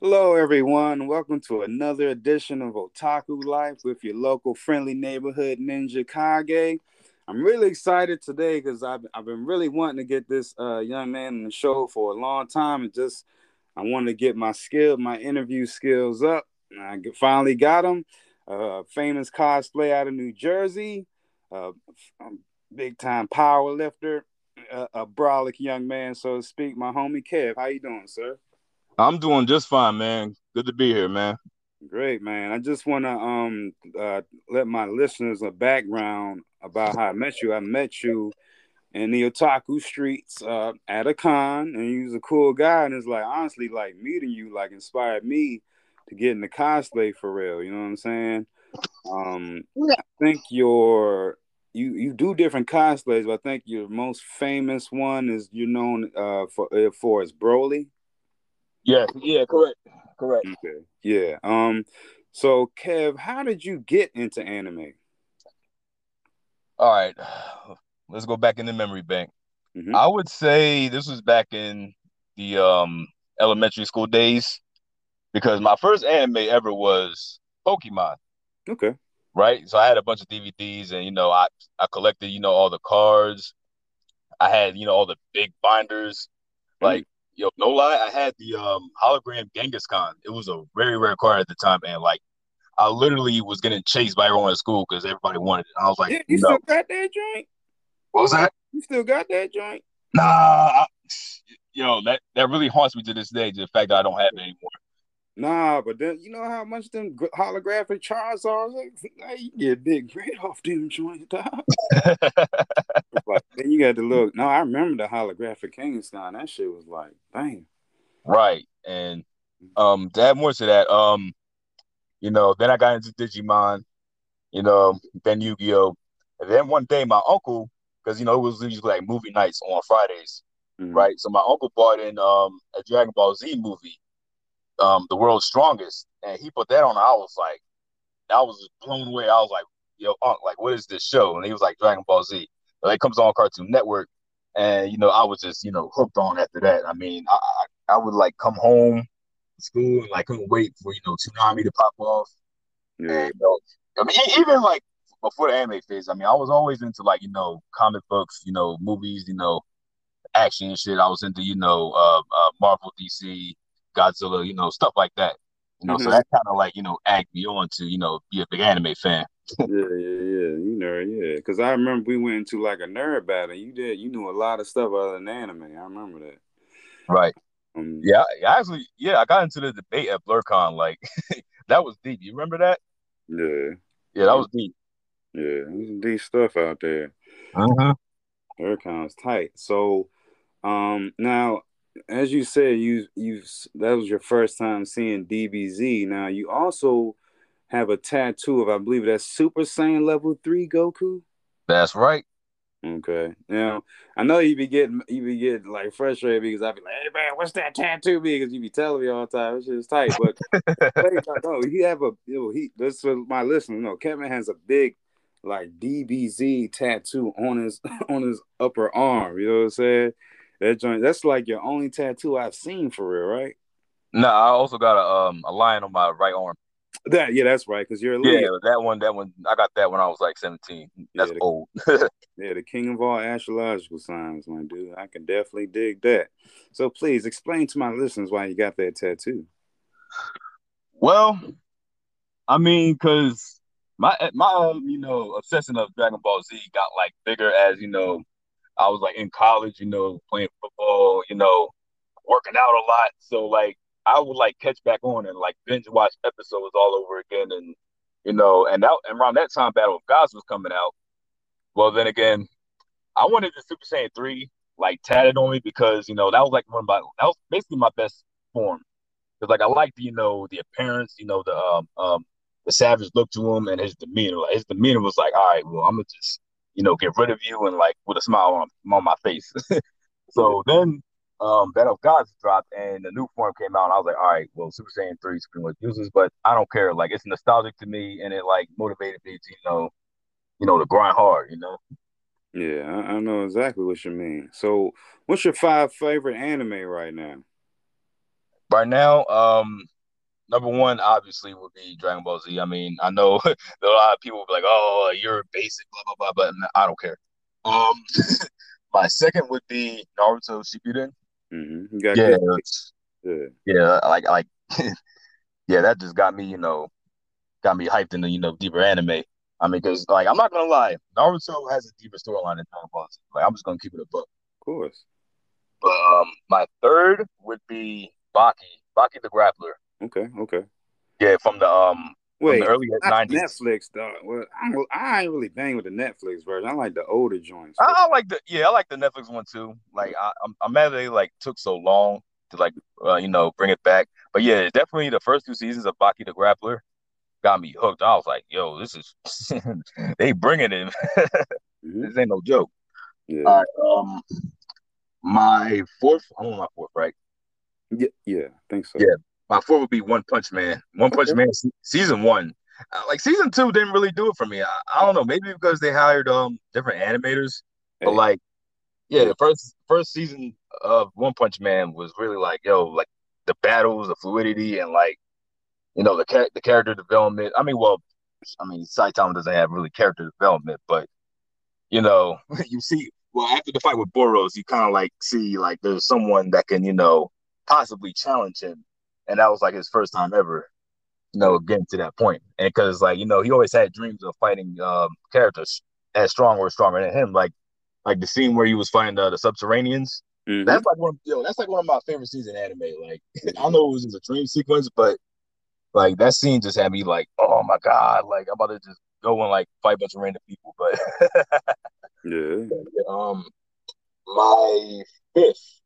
Hello, everyone. Welcome to another edition of Otaku Life with your local friendly neighborhood ninja Kage. I'm really excited today because I've, I've been really wanting to get this uh, young man on the show for a long time and just I wanted to get my skill, my interview skills up. I finally got him. Uh, famous cosplay out of New Jersey, uh, big time power lifter, a, a brolic young man, so to speak. My homie Kev, how you doing, sir? I'm doing just fine, man. Good to be here, man. Great, man. I just want to um uh, let my listeners a background about how I met you. I met you in the otaku streets uh, at a con, and you was a cool guy. And it's like honestly, like meeting you, like inspired me to get into cosplay for real. You know what I'm saying? Um, I think your you you do different cosplays, but I think your most famous one is you're known uh, for uh, for as Broly. Yeah, yeah, correct, correct. Okay, yeah. Um, so Kev, how did you get into anime? All right, let's go back in the memory bank. Mm-hmm. I would say this was back in the um elementary school days because my first anime ever was Pokemon. Okay. Right. So I had a bunch of DVDs and you know I I collected you know all the cards. I had you know all the big binders. Mm. Like yo, no lie, I had the um hologram Khan. It was a very rare card at the time, and like I literally was getting chased by everyone at school because everybody wanted it. I was like, yeah, you no. still got that joint? What was that? You still got that joint? Nah, I, yo, that that really haunts me to this day. The fact that I don't have it anymore. Nah, but then you know how much them holographic charts are. Like, you get big bread off them joints, dog. like, then you got to look. No, I remember the holographic Kangaskhan. That shit was like, bang. Right, and um, to add more to that, um, you know, then I got into Digimon, you know, then Yu Gi Oh, and then one day my uncle, because you know it was usually like movie nights on Fridays, mm-hmm. right? So my uncle bought in um a Dragon Ball Z movie um, the world's strongest, and he put that on. I was like, I was blown away. I was like, yo, Unc, like, what is this show? And he was like, Dragon Ball Z. But it comes on Cartoon Network, and you know, I was just you know hooked on after that. I mean, I I, I would like come home school and like couldn't wait for you know Toonami to pop off. Yeah. And, you know, I mean, even like before the anime phase, I mean, I was always into like you know comic books, you know, movies, you know, action and shit. I was into you know uh, uh Marvel, DC, Godzilla, you know, stuff like that. You know, mm-hmm. so that kind of like, you know, act me on to, you know, be a big anime fan. yeah, yeah, yeah. You know, yeah. Because I remember we went into like a nerd battle. You did, you knew a lot of stuff other than anime. I remember that. Right. Um, yeah, I actually, yeah, I got into the debate at BlerdCon. Like, that was deep. You remember that? Yeah. Yeah, that was deep. Yeah, deep stuff out there. Uh-huh. BlerdCon's tight. So, um, now as you said, you you that was your first time seeing DBZ. Now you also have a tattoo of I believe that's Super Saiyan level three Goku. That's right. Okay. Now I know you be getting you be getting like frustrated because I'd be like, hey man, what's that tattoo? Because you be telling me all the time, it's just tight. But no, he have a you know, he this for my listeners. No, Kevin has a big like DBZ tattoo on his on his upper arm. You know what I'm saying? That joint, that's like your only tattoo I've seen for real, right? No, I also got a um a lion on my right arm. That yeah, that's right. Because you're a yeah, that one, that one, I got that when I was like 17. That's yeah, the, old. yeah, the king of all astrological signs, my dude. I can definitely dig that. So please explain to my listeners why you got that tattoo. Well, I mean, because my my um, you know obsession of Dragon Ball Z got like bigger as you know I was like in college, you know, playing football, you know, working out a lot. So like I would like catch back on and like binge watch episodes all over again, and you know, and that and around that time, Battle of Gods was coming out. Well, then again, I wanted the Super Saiyan three like tatted on me because you know that was like one of my that was basically my best form because like I liked you know the appearance, you know the um um the savage look to him and his demeanor. Like, his demeanor was like, all right, well I'm gonna just you know, get rid of you and like with a smile on, on my face. so then um Battle of Gods dropped and the new form came out and I was like, all right, well Super Saiyan 3 is pretty much useless, but I don't care. Like it's nostalgic to me and it like motivated me to, you know, you know, to grind hard, you know. Yeah, I, I know exactly what you mean. So what's your five favorite anime right now? Right now, um, number one obviously would be Dragon Ball Z. I mean, I know a lot of people will be like, "Oh, you're basic," blah blah blah, but I don't care. Um, my second would be Naruto Shippuden. Mm-hmm. Yeah, yeah, yeah, like like yeah, that just got me, you know, got me hyped into you know deeper anime. I mean, because like I'm not gonna lie, Naruto has a deeper storyline than Dragon Ball Z. Like I'm just gonna keep it a book. Of course. But um, my third would be Baki, Baki the Grappler. Okay, okay. Yeah, from the um Wait, from the early nineties. Netflix though. Well, I, I ain't really bang with the Netflix version. I like the older joints. I, I, like the yeah, I like the Netflix one too. Like I, I'm, I'm mad they like took so long to like uh, you know bring it back. But yeah, definitely the first two seasons of Baki the Grappler got me hooked. I was like, yo, this is they bringing it. mm-hmm. This ain't no joke. Yeah. Right, um, my fourth, I'm on my fourth, right? Yeah, yeah, I think so. Yeah, my fourth would be One Punch Man. One Punch. Man season one. Uh, like season two didn't really do it for me. I, I, don't know, maybe because they hired um different animators, but like, yeah, the first first season of One Punch Man was really like, yo, like the battles, the fluidity, and like, you know, the the character development. I mean, well, I mean, Saitama doesn't have really character development, but you know, you see, well, after the fight with Boros, you kind of like see like there's someone that can, you know, possibly challenge him and that was like his first time ever, you know, getting to that point. And because like you know, he always had dreams of fighting um, characters as strong or stronger than him. Like like the scene where he was fighting uh, the Subterraneans. Mm-hmm. That's like one, of, yo, that's like one of my favorite scenes in anime. Like I know it was just a dream sequence, but like that scene just had me like, oh my god, like I'm about to just go and like fight a bunch of random people. But yeah, um, my fifth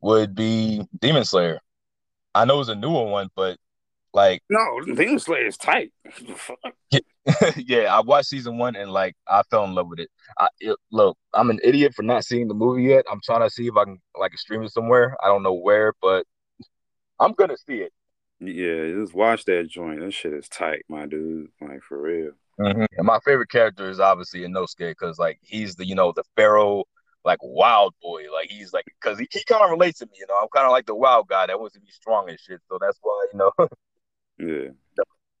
would be Demon Slayer. I know it's a newer one, but like no, Demon Slayer is tight. yeah, I watched season one and like I fell in love with it. I it, look, I'm an idiot for not seeing the movie yet. I'm trying to see if I can like stream it somewhere. I don't know where, but I'm gonna see it. Yeah, just watch that joint. That shit is tight, my dude. Like for real. Mm-hmm. And my favorite character is obviously Inosuke because like he's the you know the pharaoh like wild boy. Like he's like because he, he kind of relates to me. You know, I'm kind of like the wild guy that wants to be strong and shit. So that's why you know. yeah.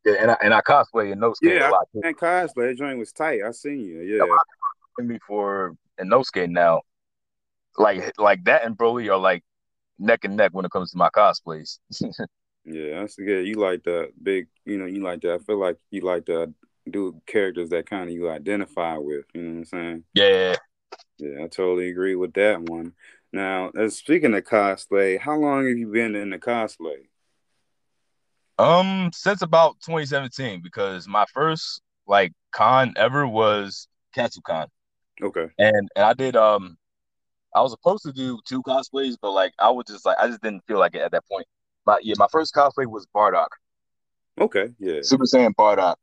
Yeah, and I, and I cosplay in Inosuke yeah, a lot. And cosplay, that joint was tight. I seen you. Yeah. Me for Inosuke now, like like that and Broly are like neck and neck when it comes to my cosplays. yeah, that's good. You like the big, you know, you like that. I feel like you like to do characters that kind of you identify with. You know what I'm saying? Yeah. Yeah, I totally agree with that one. Now, as speaking of cosplay, how long have you been in the cosplay? Um, since about 2017, because my first like con ever was Katsucon. Okay. And and I did um I was supposed to do two cosplays, but like I was just like I just didn't feel like it at that point. But yeah, my first cosplay was Bardock. Okay, yeah. Super Saiyan Bardock.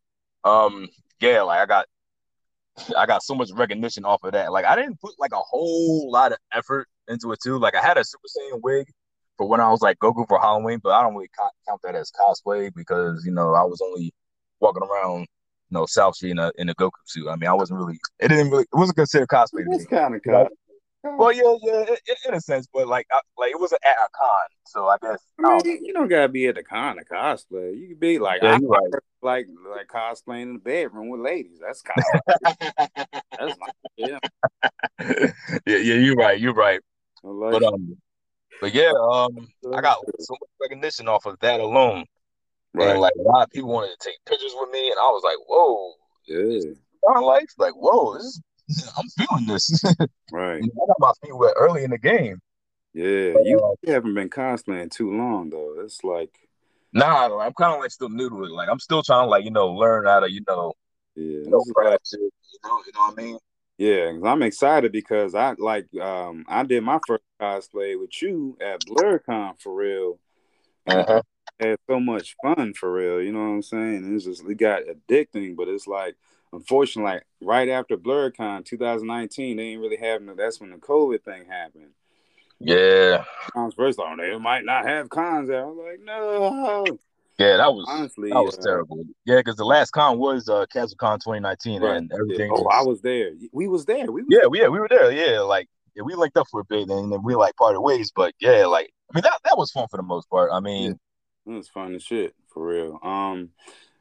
Um, yeah, like I got I got so much recognition off of that. Like I didn't put like a whole lot of effort into it too. Like I had a Super Saiyan wig for when I was like Goku for Halloween, but I don't really count that as cosplay because you know I was only walking around, you know, South Street in a in a Goku suit. I mean, I wasn't really. It didn't really. It wasn't considered cosplay. It's kind of cosplay. Well, yeah, yeah, in a sense, but like, I, like it was at a con, so I guess. I mean, you don't gotta be at the con to cosplay. You could be like, yeah, I, right. like, like cosplaying in the bedroom with ladies. That's cosplay. That's my yeah. yeah, yeah, you're right. You're right. Like but um, but yeah, um, I got so much recognition off of that alone. Right. And like a lot of people wanted to take pictures with me, and I was like, "Whoa, yeah, my life, like, whoa, this is I'm feeling this. right. I got my feet wet early in the game. Yeah, but, you uh, haven't been cosplaying too long though. It's like Nah, I'm kind of like still new to it. Like I'm still trying to like you know learn how to you know yeah you know, practice, you know you know what I mean. Yeah, because I'm excited because I like um I did my first cosplay with you at BlerdCon for real. Uh-huh. Had so much fun for real, you know what I'm saying? It's just it got addicting, but it's like unfortunately, like right after BlerdCon 2019, they didn't really have no. That's when the COVID thing happened. Yeah. I was first on they might not have cons there. I was like, no. Yeah, that was honestly that was uh, terrible. Yeah, because the last con was uh CastleCon 2019 right. and everything. Oh, I was there. We was there. We was yeah, there. yeah, we were there. Yeah, like yeah, we linked up for a bit and then we like parted ways. But yeah, like I mean that that was fun for the most part. I mean, yeah, it was fun as shit for real. Um,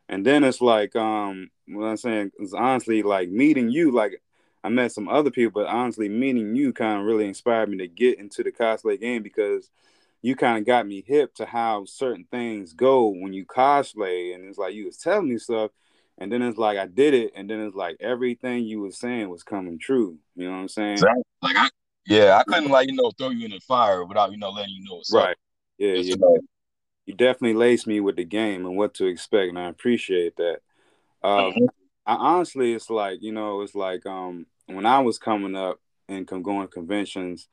and then it's like um, what I'm saying is honestly like meeting you. Like I met some other people, but honestly, meeting you kind of really inspired me to get into the cosplay game because you kind of got me hip to how certain things go when you cosplay, and it's like you was telling me stuff, and then it's like I did it, and then it's like everything you was saying was coming true. You know what I'm saying? Exactly. Like I, yeah, I couldn't like you know throw you in the fire without you know letting you know what's right. Up. Yeah, you, know, you definitely laced me with the game and what to expect, and I appreciate that. Um, mm-hmm. I honestly, it's like you know, it's like um when I was coming up and going to conventions,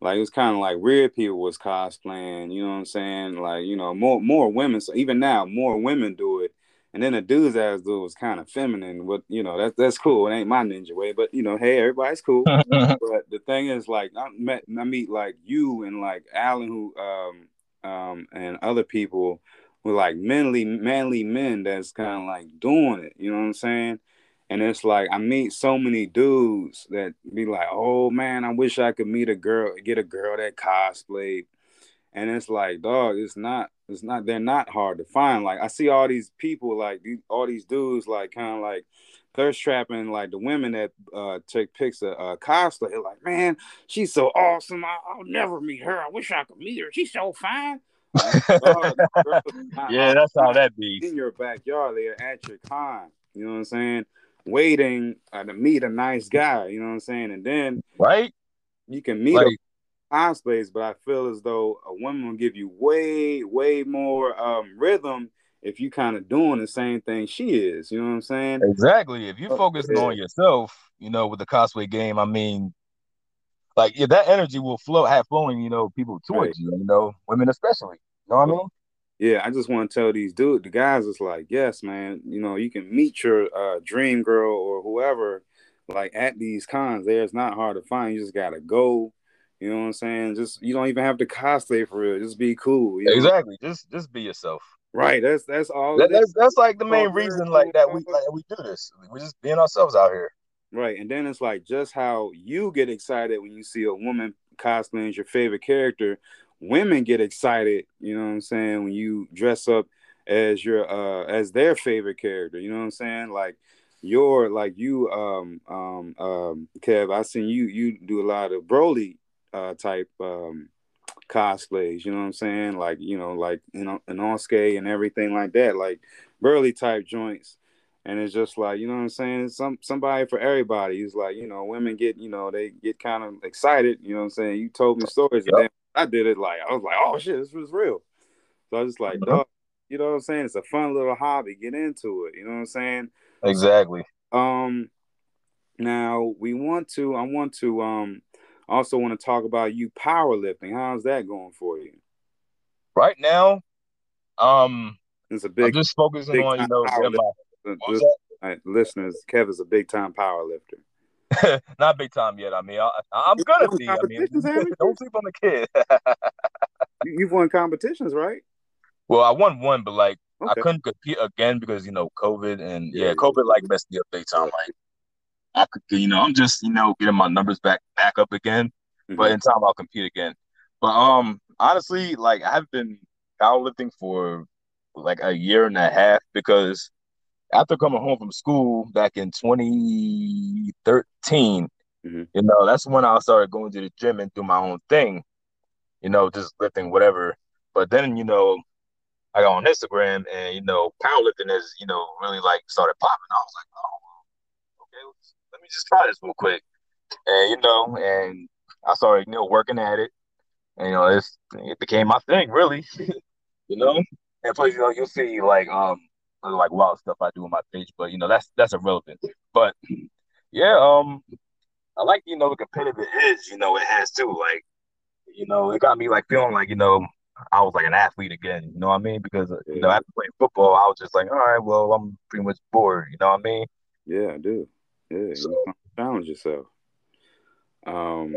like it was kind of like weird people was cosplaying, you know what I'm saying? Like, you know, more more women. So even now, more women do it. And then the dudes as do was kind of feminine. But you know, that's that's cool. It ain't my ninja way, but you know, hey, everybody's cool. but the thing is, like, I met I meet like you and like Alan, who um um and other people with like manly manly men that's kind of like doing it. You know what I'm saying? And it's like I meet so many dudes that be like, "Oh man, I wish I could meet a girl, get a girl that cosplayed." And it's like, dog, it's not, it's not. They're not hard to find. Like I see all these people, like all these dudes, like kind of like thirst trapping, like the women that uh, take pics of uh, cosplay. They're like, man, she's so awesome. I, will never meet her. I wish I could meet her. She's so fine. yeah, that's how that be. In your backyard, they're at your con. You know what I'm saying? waiting uh, to meet a nice guy. You know what I'm saying? And then right, you can meet like, a cosplays, but I feel as though a woman will give you way, way more um, rhythm if you kind of doing the same thing she is. You know what I'm saying? Exactly. If you oh, focusing yeah. on yourself, you know, with the cosplay game, I mean, like yeah, that energy will flow, have flowing, you know, people towards right. you. You know, women especially. You know what I mean? yeah, I just want to tell these dude, the guys, it's like, yes, man, you know, you can meet your uh, dream girl or whoever, like at these cons. There, it's not hard to find. You just gotta go. You know what I'm saying? Just you don't even have to cosplay for real. Just be cool. You know? Exactly. Just just be yourself. Right. That's that's all. That, that's that's like the main reason like that we like we do this. We're just being ourselves out here. Right. And then it's like just how you get excited when you see a woman cosplaying as your favorite character women get excited, you know what I'm saying, when you dress up as your uh as their favorite character, you know what I'm saying? Like your like you um um um Kev, I seen you you do a lot of Broly uh type um cosplays, you know what I'm saying? Like, you know, like you know, Inosuke and everything like that, like burly type joints. And it's just like, you know what I'm saying? Some somebody for everybody. It's like, you know, women get, you know, they get kind of excited, you know what I'm saying? You told me stories yep. I did it like I was like, oh shit, this was real. So I was just like, mm-hmm. dog, you know what I'm saying? It's a fun little hobby. Get into it. You know what I'm saying? Exactly. Um now we want to I want to um also want to talk about you powerlifting. How's that going for you? Right now, um it's a big I'm just focusing on, you know, my, just, right, listeners, Kevin's a big time power lifter. Not big time yet. I mean, I, am gonna be. I mean, don't sleep on the kid. You've won competitions, right? Well, I won one, but like okay. I couldn't compete again because you know COVID and yeah, yeah COVID like messed me up big time. Like I could, you know, I'm just you know getting my numbers back back up again, mm-hmm. but in time I'll compete again. But um, honestly, like I've been powerlifting for like a year and a half because after coming home from school back in 2013, mm-hmm. you know, that's when I started going to the gym and do my own thing, you know, just lifting whatever. But then, you know, I got on Instagram and, you know, powerlifting is, you know, really like started popping. I was like, oh, okay, me just try this real quick. And, you know, and I started, you know, working at it. And, you know, it's, it became my thing, really, you know? And plus, you know, you'll see like, um, like wild stuff I do on my page, but you know that's that's irrelevant. But yeah, um, I like you know the competitive edge. You know it has too. Like you know it got me like feeling like you know I was like an athlete again. You know what I mean? Because you know after playing football, I was just like, all right, well I'm pretty much bored. You know what I mean? Yeah, I do. Yeah, so, you challenge yourself. Um,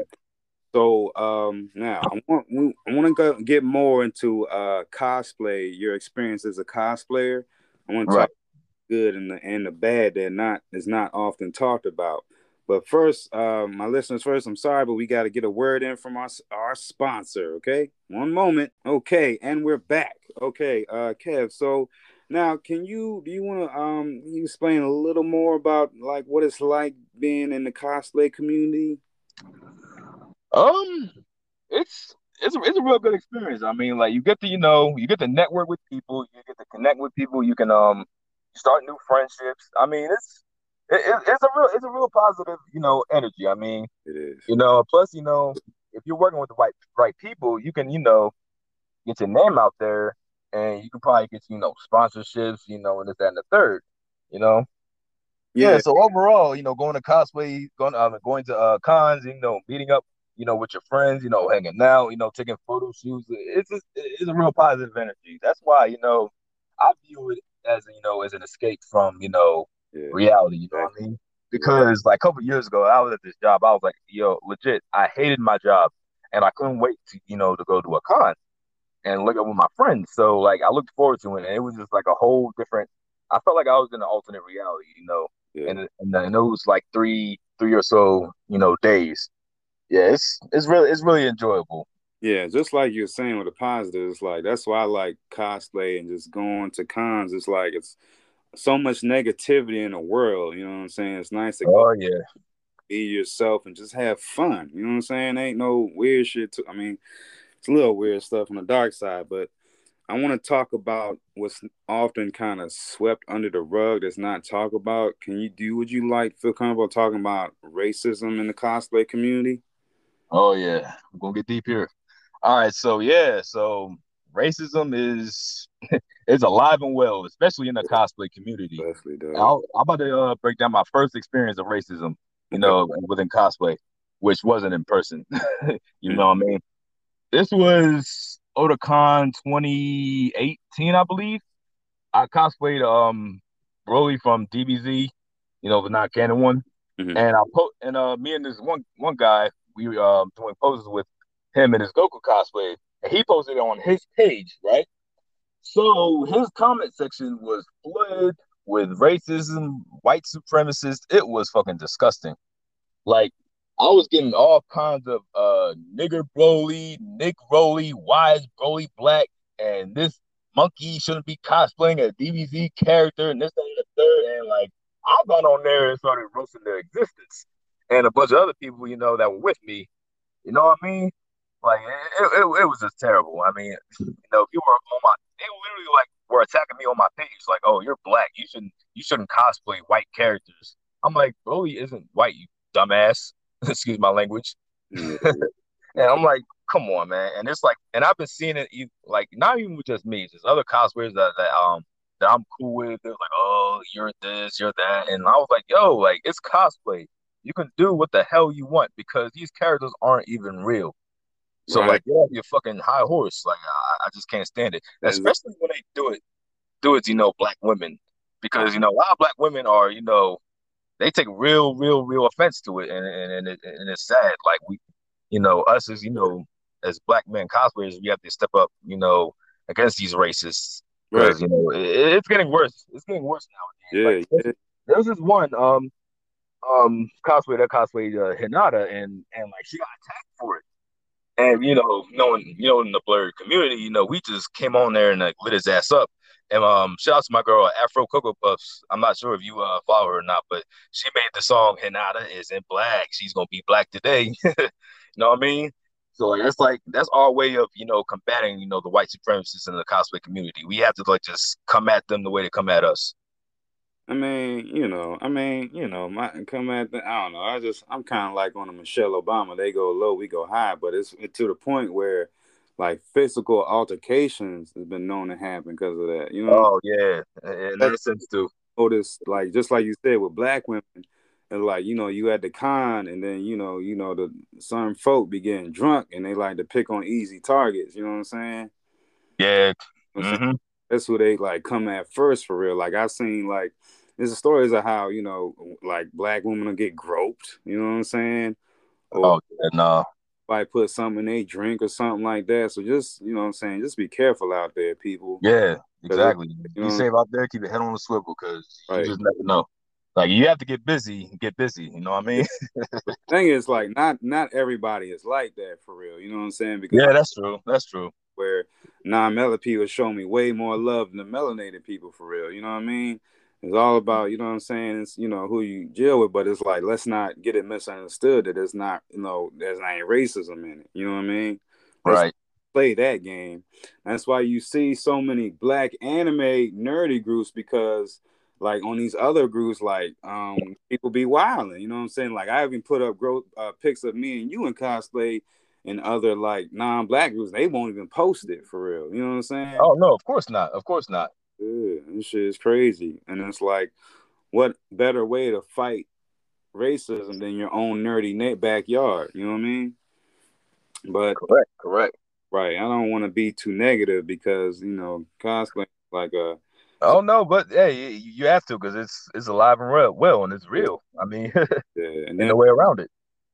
so um, now I want I want to go get more into uh, cosplay. Your experience as a cosplayer. I want to talk good and the and the bad that not is not often talked about. But first, uh, my listeners, first, I'm sorry, but we got to get a word in from our our sponsor. Okay, one moment. Okay, and we're back. Okay, uh, Kev. So now, can you do you want to um you explain a little more about like what it's like being in the cosplay community? Um, it's it's a, it's a real good experience. I mean, like you get to you know you get to network with people, you get to connect with people, you can um start new friendships. I mean, it's it, it's a real it's a real positive you know energy. I mean, it is. You know, plus you know if you're working with the right right people, you can you know get your name out there, and you can probably get you know sponsorships, you know, and this that and the third. You know. Yeah. yeah so overall, you know, going to cosplay, going um, going to uh, cons, you know, meeting up you know, with your friends, you know, hanging out, you know, taking photo shoots. It's a, it's a real positive energy. That's why, you know, I view it as, you know, as an escape from, you know, yeah. reality. You know what I mean? Because like a couple years ago, I was at this job. I was like, yo, legit, I hated my job, and I couldn't wait to, you know, to go to a con and look up with my friends. So like, I looked forward to it, and it was just like a whole different. I felt like I was in an alternate reality, you know. Yeah. And, and and it was like three three or so, you know, days yeah, it's it's really it's really enjoyable. Yeah, just like you're saying with the positives, like that's why I like cosplay and just going to cons. It's like it's so much negativity in the world. You know what I'm saying? It's nice to oh yeah, be yourself and just have fun. You know what I'm saying? Ain't no weird shit. To, I mean, it's a little weird stuff on the dark side, but I want to talk about what's often kind of swept under the rug that's not talked about. Can you do? Would you like feel comfortable talking about racism in the cosplay community? Oh yeah, I'm gonna get deep here. All right, so yeah, so racism is is alive and well, especially in the cosplay community. I'll, I'm about to uh, break down my first experience of racism, you know, within cosplay, which wasn't in person. you know what I mean? This was Otakon 2018, I believe. I cosplayed um Broly from DBZ, you know, the not canon one. Mm-hmm. And I put and uh me and this one one guy we um doing poses with him and his Goku cosplay, and he posted it on his page, right? So his comment section was flooded with racism, white supremacists. It was fucking disgusting. Like I was getting all kinds of uh nigger Broly, Nick Broly, wise Broly black, and this monkey shouldn't be cosplaying a DBZ character and this and the third. And like I got on there and started roasting their existence and a bunch of other people, you know, that were with me. You know what I mean? Like it, it, it was just terrible. I mean, you know, if you were on my, they literally like were attacking me on my page, like, "Oh, you're black. You shouldn't, you shouldn't cosplay white characters." I'm like, Broly isn't white, you dumbass. Excuse my language. and I'm like, come on, man. And it's like, and I've been seeing it, like, not even with just me, just other cosplayers that, that um that I'm cool with. They're like, oh, you're this, you're that, and I was like, yo, like, it's cosplay you can do what the hell you want because these characters aren't even real. So right. like get off your fucking high horse. Like I, I just can't stand it. Especially when they do it, do it, you know, black women. Because, you know, a lot of black women are, you know, they take real, real, real offense to it and and, and, it, and it's sad. Like we you know, us as, you know, as black men cosplayers, we have to step up, you know, against these racists. Because, right. you know, it, it's getting worse. It's getting worse now. Yeah, like, yeah. There was this one, um, um cosplay that cosplay uh, Hinata and and like she got attacked for it. And you know, knowing you know in the blerd community, you know, we just came on there and like lit his ass up. And um, shout out to my girl Afro Cocoa Puffs. I'm not sure if you uh, follow her or not, but she made the song Hinata is in black. She's gonna be black today. you know what I mean? So that's like that's our way of you know combating you know the white supremacists in the cosplay community. We have to like just come at them the way they come at us. I mean, you know, I mean, you know, my come at the, I don't know. I just I'm kind of like on a Michelle Obama. They go low, we go high, but it's to the point where like physical altercations has been known to happen because of that. You know? Oh yeah, in that sense too. Notice like just like you said with black women, and like you know you at the con, and then you know you know the some folk be getting drunk and they like to pick on easy targets. You know what I'm saying? Yeah. mm-hmm. That's who they like come at first for real. Like I've seen like there's stories of how you know like black women will get groped. You know what I'm saying? Or, oh yeah, no. Like put something in they drink or something like that. So just you know what I'm saying, just be careful out there, people. Yeah, exactly. You know, be safe out there. Keep your head on the swivel because right. you just never know. like you have to get busy, get busy. You know what I mean? thing is, like, not not everybody is like that for real. You know what I'm saying? Because yeah, that's true. That's true. Where non-melanated people show me way more love than the melanated people for real. You know what I mean? It's all about, you know what I'm saying? It's, you know, who you deal with, but it's like, let's not get it misunderstood that it's not, you know, there's not racism in it. You know what I mean? Let's right. Play that game. That's why you see so many black anime nerdy groups because like on these other groups, like um people be wilding, you know what I'm saying? Like I even put up growth uh, pics of me and you in cosplay and other like non-black groups, they won't even post it for real. You know what I'm saying? Oh no, of course not. Of course not. This shit is crazy. And it's like, what better way to fight racism than your own nerdy net backyard? You know what I mean? But correct, correct. Right. I don't want to be too negative because you know cosplay like a. Oh no, but hey, you have to because it's it's alive and real, well, and it's real. I mean, yeah, and then, no way around it.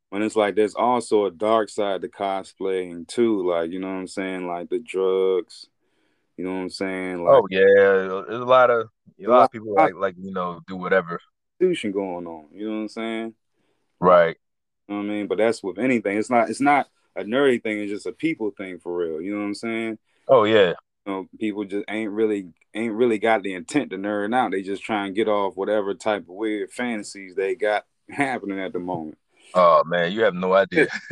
When it's like there's also a dark side to cosplaying too, like you know what I'm saying, like the drugs, you know what I'm saying? Like, oh yeah, there's a lot of a lot of people like like you know do whatever. Going on. You know what I'm saying? Right. You know what I mean? But that's with anything. It's not. It's not a nerdy thing. It's just a people thing for real. You know what I'm saying? Oh yeah. You know, people just ain't really ain't really got the intent to nerd out. They just try and get off whatever type of weird fantasies they got happening at the moment. Oh man, you have no idea.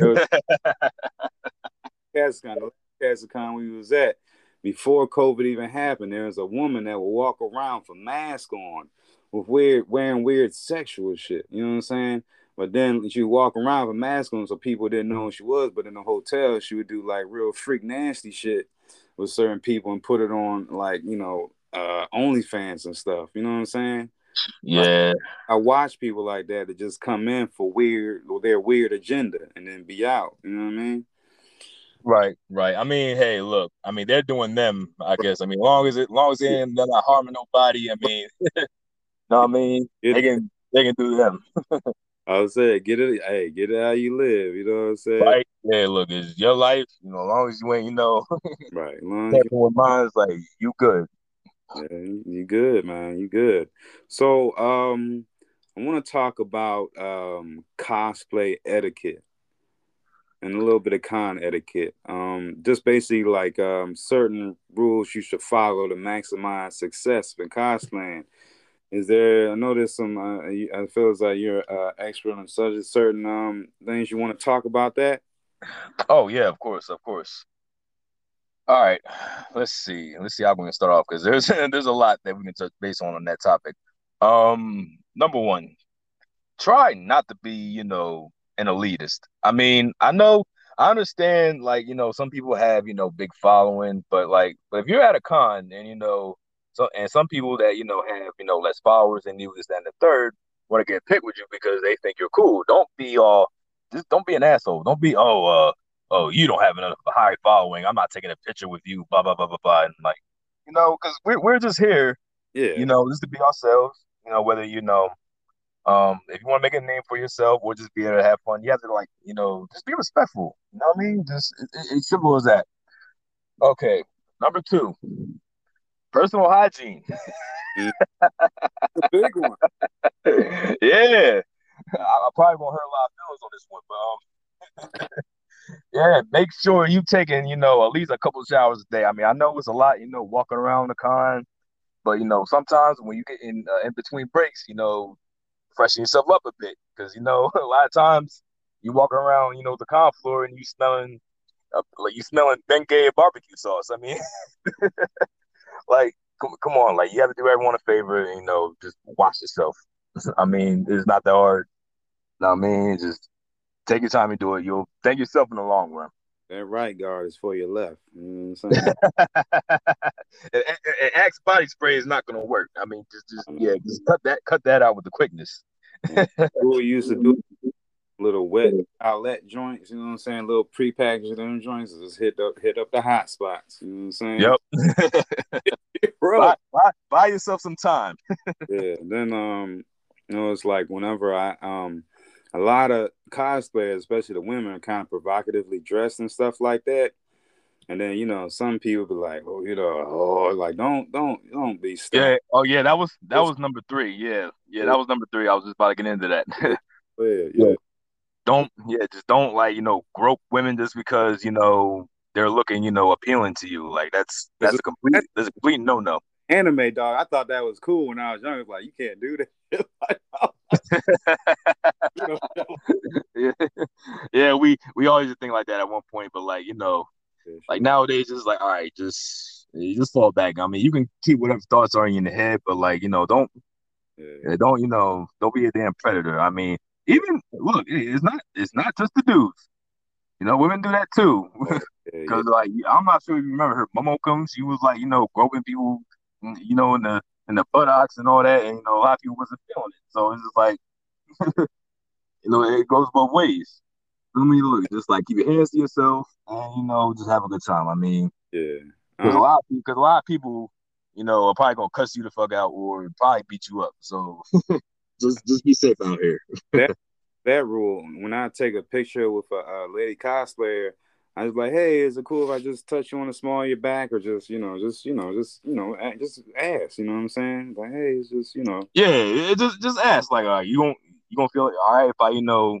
Cascon, Cascon, we was at before COVID even happened, there was a woman that would walk around for mask on with weird wearing weird sexual shit. You know what I'm saying? But then she would walk around with mask on so people didn't know who she was. But in the hotel, she would do like real freak nasty shit with certain people and put it on like, you know, uh OnlyFans and stuff. You know what I'm saying? Yeah. I, I watch people like that that just come in for weird or their weird agenda and then be out. You know what I mean? Right, right. I mean, hey, look. I mean, they're doing them. I guess. I mean, long as it, long as they they're not harming nobody. I mean, no, I mean, they can, they can do them. I would say, get it. Hey, get it how you live. You know what I'm saying? Right. Yeah. Look, it's your life. You know, as long as you ain't, you know, right. Long as with mine, it's like you good. Yeah, you good, man. You good. So, um, I want to talk about um cosplay etiquette and a little bit of con etiquette. Um, just basically like um, certain rules you should follow to maximize success in cosplaying. Is there? I know there's some. Uh, I feel as like you're uh, expert on such certain um, things you want to talk about that. Oh yeah, of course, of course. All right, let's see. Let's see how we're gonna start off because there's there's a lot that we can touch base on on that topic. Um, number one, try not to be, you know, an elitist. I mean, I know I understand like, you know, some people have, you know, big following, but like but if you're at a con and you know so and some people that, you know, have, you know, less followers than you this and the third want to get picked with you because they think you're cool. Don't be all just don't be an asshole. Don't be oh uh oh you don't have enough high following. I'm not taking a picture with you, blah blah blah blah blah. And like, you know, because we're we're just here, yeah, you know, just to be ourselves. You know, whether you know um, if you want to make a name for yourself or just be able to have fun, you have to like, you know, just be respectful. You know what I mean? Just it, it's simple as that. Okay, number two, personal hygiene. the big one. yeah, I, I, probably won't hurt a lot of feelings on this one, but um, yeah, make sure you taking you know at least a couple showers a day. I mean, I know it's a lot, you know, walking around the con, but you know sometimes when you get in uh, in between breaks, you know, freshen yourself up a bit because you know a lot of times you walking around, you know, the con floor and you smelling uh, like you smelling Bengay barbecue sauce. I mean, like come, come on, like you have to do everyone a favor, and, you know, just wash yourself. I mean, it's not that hard. You know I mean? Just take your time and do it. You'll thank yourself in the long run. That right guard is for your left. You know what I'm saying? and, and, and Axe body spray is not gonna work. I mean, just, just yeah, just cut that, cut that out with the quickness. we used to do little wet outlet joints. You know what I'm saying? Little prepackaged them joints. Just hit up, hit up the hot spots. You know what I'm saying? Yep. Bro, buy, buy, buy yourself some time. yeah. Then um, you know, it's like whenever I um a lot of cosplayers, especially the women, are kind of provocatively dressed and stuff like that. And then you know some people be like, oh, you know, oh, like don't don't don't be stuck. Yeah. Oh yeah, that was that was number three. Yeah, yeah, that was number three. I was just about to get into that. Oh, yeah, yeah. Don't yeah, just don't like you know grope women just because you know they're looking you know appealing to you. Like that's that's a complete that's a complete no no. Anime dog, I thought that was cool when I was young. It's like you can't do that. Yeah, yeah, we we always think like that at one point, but like you know, like nowadays it's like all right, just you just fall back. I mean, you can keep whatever thoughts are in your head, but like you know, don't yeah. don't you know, don't be a damn predator. I mean, even look, it's not it's not just the dudes. You know, women do that too. Because yeah, yeah. like I'm not sure if you remember her Momokums. She was like, you know, groping people, you know, in the in the buttocks and all that, and you know, a lot of people wasn't feeling it. So it's just like, you know, it goes both ways. I mean, look, just like keep your hands to yourself, and you know, just have a good time. I mean, yeah, because uh-huh. a lot of because a lot of people, you know, are probably gonna cuss you the fuck out or probably beat you up. So just just be safe out here. that that rule. When I take a picture with a, a lady cosplayer, I was like, "Hey, is it cool if I just touch you on the small of your back, or just you know, just you know, just you know, just ask? You know what I'm saying? Like, hey, it's just you know, yeah, just just ask. Like, uh, you don't you gonna feel like, all right if I you know,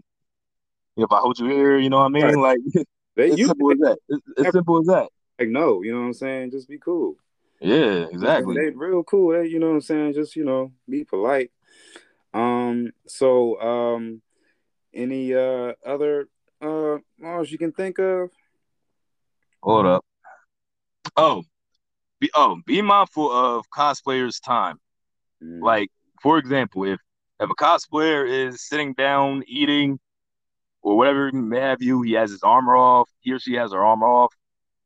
if I hold you here, you know what I mean? Right. Like, they, it's simple as that. It's, it's simple as that. Like, no, you know what I'm saying? Just be cool. Yeah, exactly. They real cool. They, you know what I'm saying? Just you know, be polite. Um. So, um, any uh other uh laws you can think of? Hold up. Oh, be oh, be mindful of cosplayers' time. Mm. Like, for example, if if a cosplayer is sitting down eating or whatever may have you, he has his armor off, he or she has her armor off.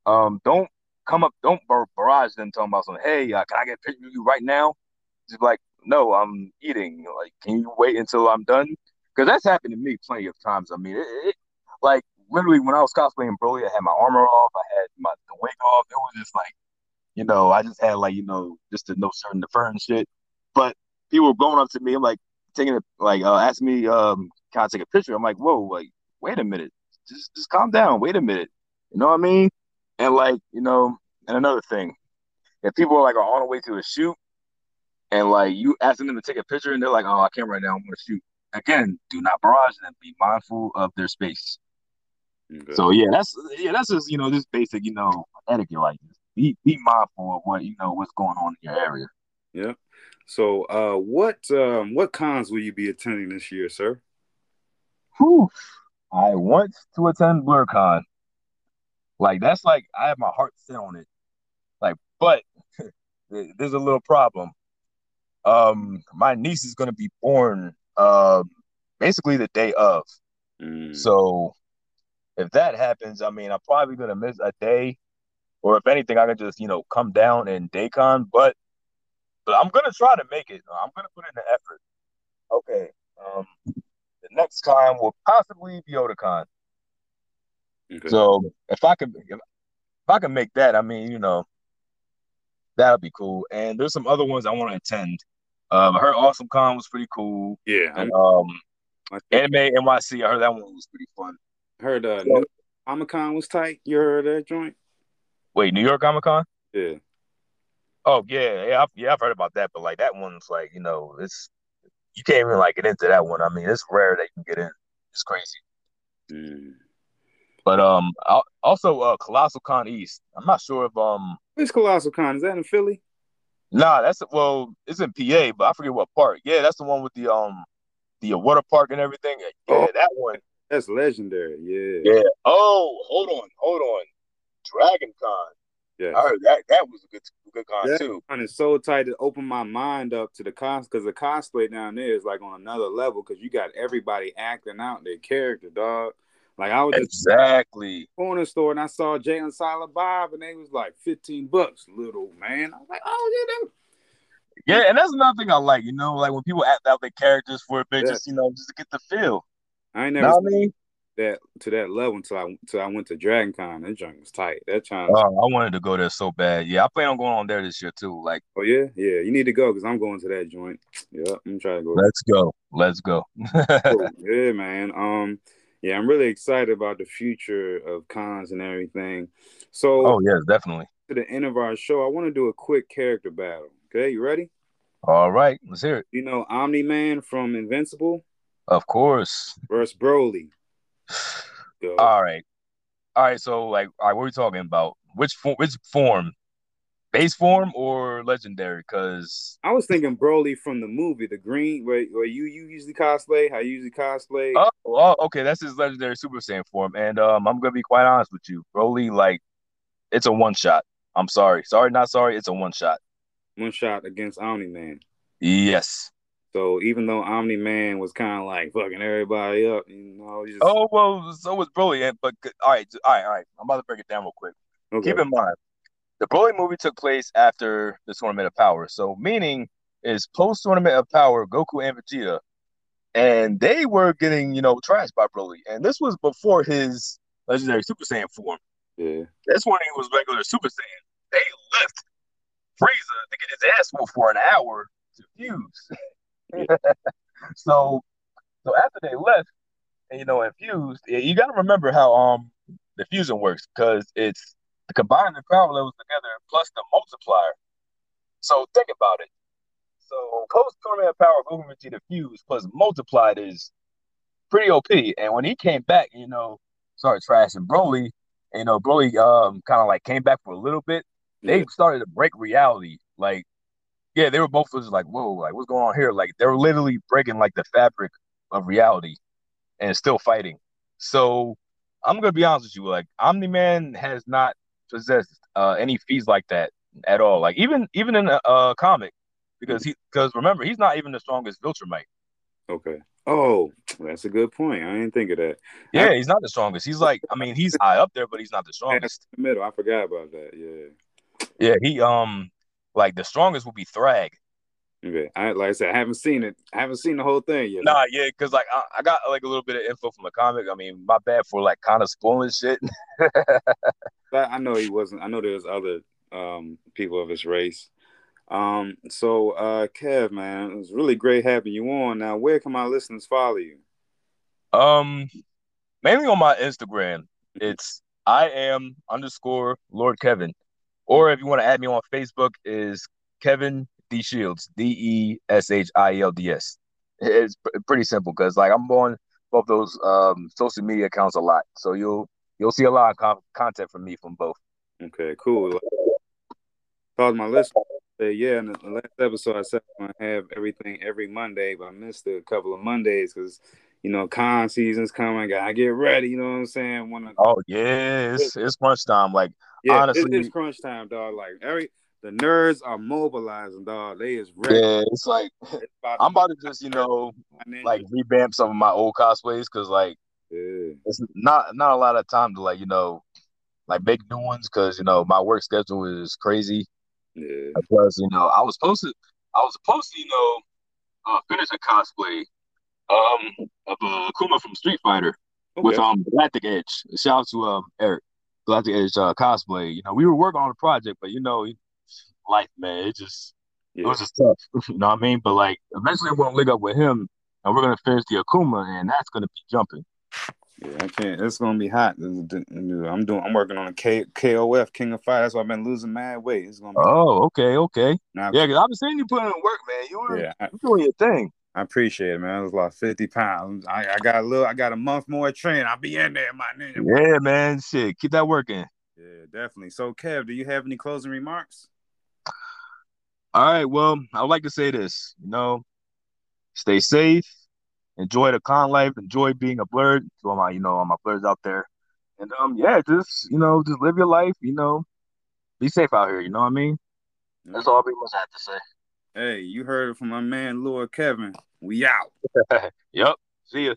Um, don't come up, don't bar- barrage them talking about something. Hey, uh, can I get a picture of you right now? Just like, no, I'm eating. Like, can you wait until I'm done? Because that's happened to me plenty of times. I mean, it, it, like literally when I was cosplaying Broly, I had my armor off, I had my the wig off. It was just like, you know, I just had like, you know, just to know certain the fur and shit. But people were going up to me, I'm like taking it, like uh, asking me, um, can I take a picture? I'm like, whoa, like, wait a minute, just just calm down, wait a minute. You know what I mean? And like, you know, and another thing, if people are like are on the way to a shoot, and like you asking them to take a picture, and they're like, oh, I can't right now, I'm gonna shoot. Again, do not barrage them. Be mindful of their space. Okay. So yeah, that's yeah, that's just you know just basic you know etiquette like this. Be be mindful of what you know what's going on in your area. Yeah. So uh, what um, what cons will you be attending this year, sir? Whew. I want to attend BlerdCon. Like that's like I have my heart set on it. Like, but there's a little problem. Um, my niece is gonna be born um basically the day of. Mm. So if that happens, I mean, I'm probably gonna miss a day, or if anything, I can just you know come down and daycon. But but I'm gonna try to make it. I'm gonna put in the effort. Okay. Um, the next time will possibly be Otakon. Okay. So if I can if, if I can make that, I mean, you know, that'll be cool. And there's some other ones I want to attend. Um, I heard Awesome Con was pretty cool. Yeah. And um, Anime NYC, I heard that one was pretty fun. Heard uh, so, Comic Con was tight. You heard that joint? Wait, New York Comic Con? Yeah. Oh yeah, yeah, I've, yeah. I've heard about that, but like that one's like you know, it's you can't even like get into that one. I mean, it's rare that you can get in. It's crazy. Mm. But um, also uh, Colossal Con East. I'm not sure if um. Where's Colossal Con? Is that in Philly? Nah, that's well, it's in PA, but I forget what park. Yeah, that's the one with the um, the water park and everything. Yeah, oh. that one. That's legendary. Yeah. Yeah. Oh, hold on, hold on. Dragon Con. Yeah. I heard that that was a good good con that too. And it's so tight to open my mind up to the cos because the cosplay down there is like on another level because you got everybody acting out their character, dog. Like I was exactly corner store and I saw Jay and Silent Bob and they was like 15 bucks, little man. I was like, oh yeah, them. yeah, and that's another thing I like, you know, like when people act out their characters for a bit, yeah. just you know, just to get the feel. I ain't never know I mean? that to that level until I until I went to Dragon Con. That joint was tight. That time. Oh, I wanted to go there so bad. Yeah, I plan on going on there this year too. Like, oh yeah, yeah. You need to go because I'm going to that joint. Yeah, I'm trying to go. Let's go. Let's go. cool. Yeah, man. Um, Yeah, I'm really excited about the future of cons and everything. So, oh yes, definitely. To the end of our show, I want to do a quick character battle. Okay, you ready? All right, let's hear it. You know Omni Man from Invincible? Of course. Versus Broly. Go. All right. All right, so like all right, what are we talking about? Which form which form? Base form or legendary? Cause I was thinking Broly from the movie, the green where, where you you usually cosplay, how you usually cosplay. Oh, oh, okay, that's his legendary Super Saiyan form. And um I'm gonna be quite honest with you. Broly, like, it's a one shot. I'm sorry. Sorry, not sorry, it's a one shot one shot against Omni Man. Yes. So even though Omni Man was kind of like fucking everybody up, you know. Just... Oh well, so was Broly. But all right, all right, all right. I'm about to break it down real quick. Okay. Keep in mind, the Broly movie took place after the Tournament of Power. So meaning is post Tournament of Power, Goku and Vegeta, and they were getting you know trashed by Broly, and this was before his legendary Super Saiyan form. Yeah. That's when he was regular Super Saiyan. They left Frieza to get his ass whooped for an hour to fuse. so, so after they left, and, you know, infused, you got to remember how um the fusion works because it's the combining power levels together plus the multiplier. So think about it. So post tournament power of Goku Vegeta fuse plus multiplied is pretty OP. And when he came back, you know, started trashing Broly. You know, Broly um kind of like came back for a little bit, they started to break reality. Like, yeah, they were both just like, whoa, like what's going on here? Like they were literally breaking like the fabric of reality and still fighting. So I'm gonna be honest with you, like Omni Man has not possessed uh, any feats like that at all. Like even even in a, a comic, because he because remember he's not even the strongest Viltrumite. Okay. Oh, that's a good point. I didn't think of that. Yeah, I, he's not the strongest. He's like, I mean, he's high up there, but he's not the strongest. The middle. I forgot about that. Yeah. Yeah, he um like the strongest will be Thragg. Okay, I like I said, I haven't seen it. I haven't seen the whole thing yet. Nah, yeah, because like I, I, got like a little bit of info from the comic. I mean, my bad for like kind of spoiling shit. But I know he wasn't. I know there's other um people of his race. Um, so uh Kev, man, it was really great having you on. Now, where can my listeners follow you? Um, mainly on my Instagram. It's I am underscore Lord Kevin. Or if you want to add me on Facebook, is Kevin D Shields, D E S H I L D S. It's pretty simple because like I'm on both those um, social media accounts a lot, so you'll you'll see a lot of com- content from me from both. Okay, cool. Cause my list. Yeah, in the last episode I said I'm gonna have everything every Monday, but I missed a couple of Mondays because you know con season's coming. Gotta get ready. You know what I'm saying? Wanna... Oh yeah, it's it's crunch time. Like yeah, honestly, it, it's crunch time, dog. Like every the nerds are mobilizing, dog. They is ready. Yeah, it's like it's about I'm about to just you know like revamp some of my old cosplays because like yeah. it's not not a lot of time to like you know like make new ones because you know my work schedule is crazy. Yeah. Plus, you know, I was supposed to I was supposed to you know uh, finish a cosplay um of uh, Akuma from Street Fighter okay. with um Galactic Edge. Shout out to um Eric. Galactic Edge uh, cosplay. You know, we were working on a project, but you know, life, man, it just yeah. it was just tough. you know what I mean? But like, eventually, I'm gonna link up with him, and we're gonna finish the Akuma, and that's gonna be jumping. Yeah, I can't. It's gonna be hot. I'm doing. I'm working on a K, KOF King of Fire. That's why I've been losing mad weight. It's gonna. Be oh, okay, okay. Now, yeah, because I've been seeing you putting in work, man. You were, yeah, I, doing your thing. I appreciate it, man. I was lost 50 pounds. I, I got a little, I got a month more training. I'll be in there, my nigga. Yeah, man. Shit. Keep that working. Yeah, definitely. So, Kev, do you have any closing remarks? All right. Well, I would like to say this. You know, stay safe, enjoy the con life, enjoy being a blerd. To all my, you know, all my blerds out there, and um, yeah, just you know, just live your life. You know, be safe out here. You know what I mean? That's all we must have to say. Hey, you heard it from my man Lord Kevin. We out. yep. See ya.